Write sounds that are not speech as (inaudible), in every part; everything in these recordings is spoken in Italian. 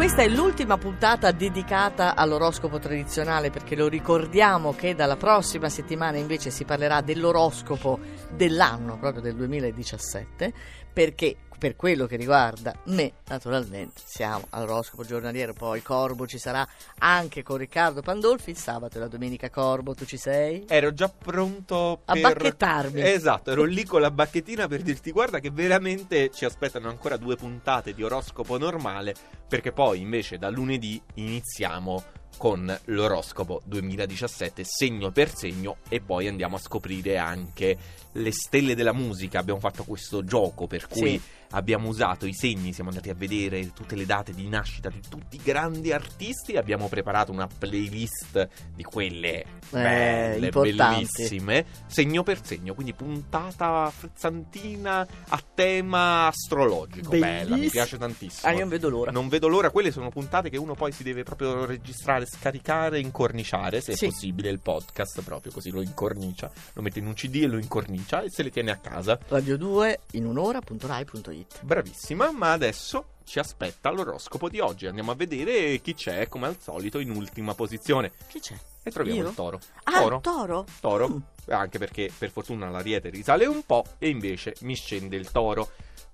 Questa è l'ultima puntata dedicata all'oroscopo tradizionale perché lo ricordiamo che dalla prossima settimana invece si parlerà dell'oroscopo dell'anno, proprio del 2017, perché per quello che riguarda me, naturalmente, siamo all'oroscopo giornaliero, poi Corbo ci sarà anche con Riccardo Pandolfi il sabato e la domenica Corbo, tu ci sei? Ero già pronto A per... bacchettarmi. Esatto, ero lì con la bacchettina per dirti guarda che veramente ci aspettano ancora due puntate di oroscopo normale perché poi invece da lunedì iniziamo con l'oroscopo 2017 segno per segno e poi andiamo a scoprire anche le stelle della musica. Abbiamo fatto questo gioco per cui Sì. abbiamo usato i segni, siamo andati a vedere tutte le date di nascita di tutti i grandi artisti abbiamo preparato una playlist di quelle belle, importanti. bellissime, segno per segno, quindi puntata frizzantina a tema astrologico. Bella, mi piace tantissimo. Ah, io non vedo l'ora. Non vedo l'ora, quelle sono puntate che uno poi si deve proprio registrare, scaricare, incorniciare, se Sì. è possibile, il podcast proprio così lo incornicia, lo mette in un CD e lo incornicia e se le tiene a casa. Radio 2 in un'ora.rai.it. Bravissima, ma adesso ci aspetta l'oroscopo di oggi. Andiamo a vedere chi c'è, come al solito, in ultima posizione. Chi c'è? E troviamo Io? il toro. Ah, toro. toro? Toro. Mm. Anche perché per fortuna l'ariete risale un po' e invece mi scende il toro.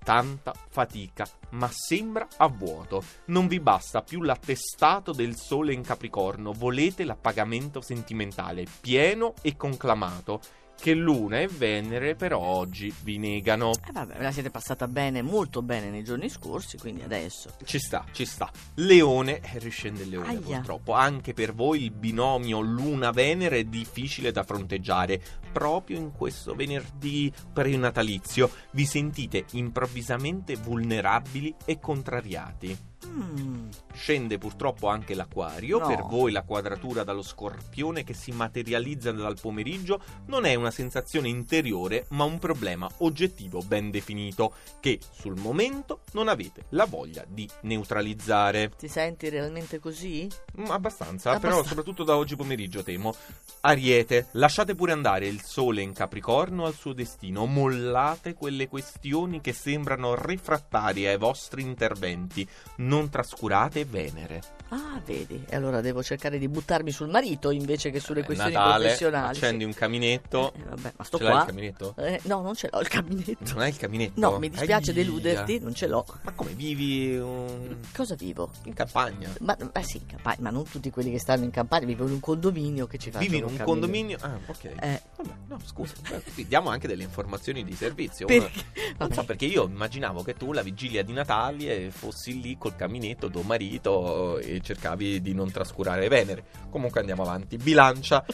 Tanta fatica, ma sembra a vuoto. Non vi basta più l'attestato del sole in Capricorno, volete l'appagamento sentimentale pieno e conclamato che Luna e Venere però oggi vi negano. Eh vabbè, ve la siete passata bene, molto bene nei giorni scorsi, quindi adesso. Ci sta, ci sta. Leone, riscende il leone Aia. purtroppo. Anche per voi il binomio Luna-Venere è difficile da fronteggiare. Proprio in questo venerdì prenatalizio vi sentite improvvisamente vulnerabili e contrariati. Mm, Scende purtroppo anche l'acquario, No. per voi la quadratura dallo scorpione che si materializza dal pomeriggio non è una sensazione interiore ma un problema oggettivo ben definito che sul momento non avete la voglia di neutralizzare. ti senti realmente così? Mm, Abbastanza, però Abbastanza. soprattutto da oggi pomeriggio temo. Ariete, lasciate pure andare il sole in Capricorno al suo destino, mollate quelle questioni che sembrano refrattarie ai vostri interventi, non trascurate Venere. Ah, vedi. E allora devo cercare di buttarmi sul marito invece che sulle È questioni Natale, professionali. accendi un caminetto. Eh, vabbè, ma sto Ce l'hai qua. il caminetto? Eh, no, non ce l'ho il caminetto. Non hai il caminetto? No, mi dispiace Aia. deluderti, non ce l'ho. Ma come vivi un- Cosa vivo? in campagna? Ma, ma sì, in campagna, ma non tutti quelli che stanno in campagna, vivo in un condominio che ci fa. Vivi in un condominio? Ah, ok. Eh, no, scusa. Beh, diamo anche delle informazioni di servizio. perché? Non so perché io immaginavo che tu la vigilia di Natale fossi lì col caminetto tuo marito e cercavi di non trascurare Venere. Comunque andiamo avanti. Bilancia.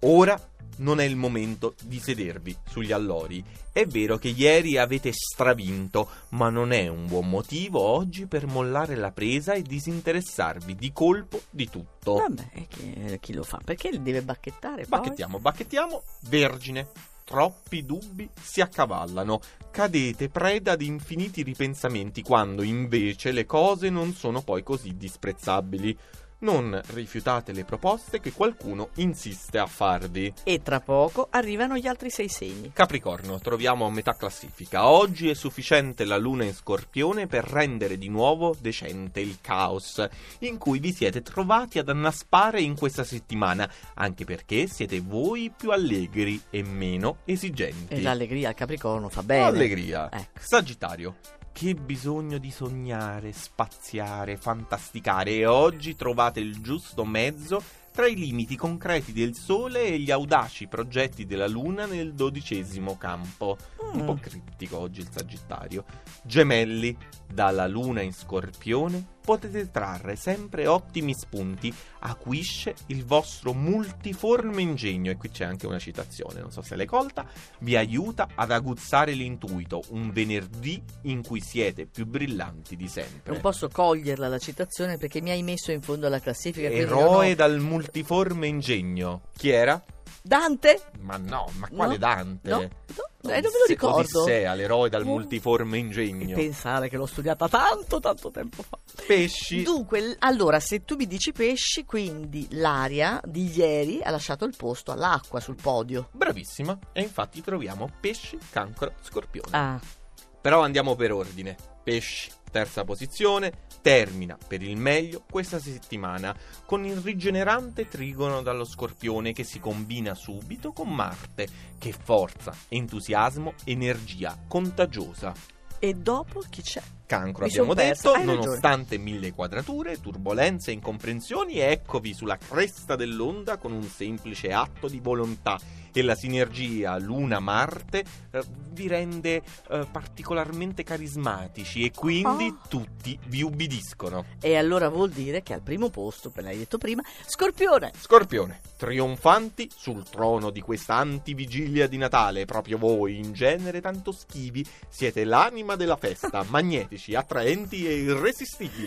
Ora non è il momento di sedervi sugli allori. È vero che ieri avete stravinto, ma non è un buon motivo oggi per mollare la presa e disinteressarvi di colpo di tutto. Vabbè, chi, chi lo fa? Perché li deve bacchettare poi? Bacchettiamo, bacchettiamo, vergine. Troppi dubbi si accavallano. Cadete preda di infiniti ripensamenti quando invece le cose non sono poi così disprezzabili. Non rifiutate le proposte che qualcuno insiste a farvi. E tra poco arrivano gli altri sei segni. Capricorno, troviamo a metà classifica. Oggi è sufficiente la luna in scorpione per rendere di nuovo decente il caos in cui vi siete trovati ad annaspare in questa settimana, anche perché siete voi più allegri e meno esigenti. E l'allegria al Capricorno fa bene. Allegria. Ecco. Sagittario. Che bisogno di sognare, spaziare, fantasticare e oggi trovate il giusto mezzo tra i limiti concreti del Sole e gli audaci progetti della Luna nel dodicesimo campo. Un Mm. po' criptico oggi il Sagittario. Gemelli, dalla Luna in Scorpione potete trarre sempre ottimi spunti, acuisce il vostro multiforme ingegno, e qui c'è anche una citazione, non so se l'hai colta, vi aiuta ad aguzzare l'intuito, un venerdì in cui siete più brillanti di sempre. Non posso coglierla la citazione perché mi hai messo in fondo alla classifica. non Eroe ho- dal multiforme ingegno. Chi era? Dante? Ma no, ma quale No? Dante? No? No? Eh, non me lo ricordo. Odissea, l'eroe dal Oh. multiforme E ingegno. pensare che l'ho studiata tanto, tanto tempo fa. Pesci. Dunque, allora, se tu mi dici pesci, quindi l'aria di ieri ha lasciato il posto all'acqua sul podio. Bravissima. E infatti troviamo pesci, cancro, scorpione. Ah, Però andiamo per ordine. Pesci. Terza posizione, termina per il meglio questa settimana con il rigenerante trigono dallo Scorpione che si combina subito con Marte, che forza, entusiasmo, energia contagiosa. E dopo chi c'è? Cancro Mi abbiamo detto, hai ragione. nonostante mille quadrature, turbolenze e incomprensioni, eccovi sulla cresta dell'onda con un semplice atto di volontà e la sinergia Luna-Marte eh, vi rende eh, particolarmente carismatici e quindi Oh. tutti vi ubbidiscono. E allora vuol dire che al primo posto, come l'hai detto prima, Scorpione. Scorpione, trionfanti sul trono di questa antivigilia di Natale, proprio voi, in genere tanto schivi, siete l'anima della festa, (laughs) magnetici, attraenti e irresistibili.